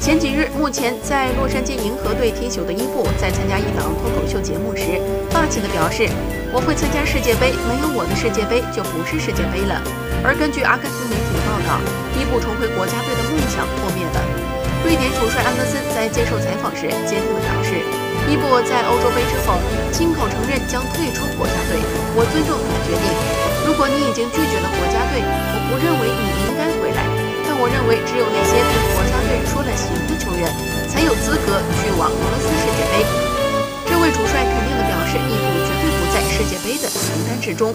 前几日，目前在洛杉矶银河队踢球的伊布，在参加一档脱口秀节目时，霸气地表示：“我会参加世界杯，没有我的世界杯就不是世界杯了。”而根据阿根廷媒体的报道，伊布重回国家队的梦想破灭了。瑞典主帅安德森在接受采访时坚定地表示：“伊布在欧洲杯之后亲口承认将退出国家队，我尊重他的决定。如果你已经拒绝了国家队，我不认为你应该回来。但我认为只有那些界杯。”这位主帅肯定地表示，伊布绝对不在世界杯的名单之中。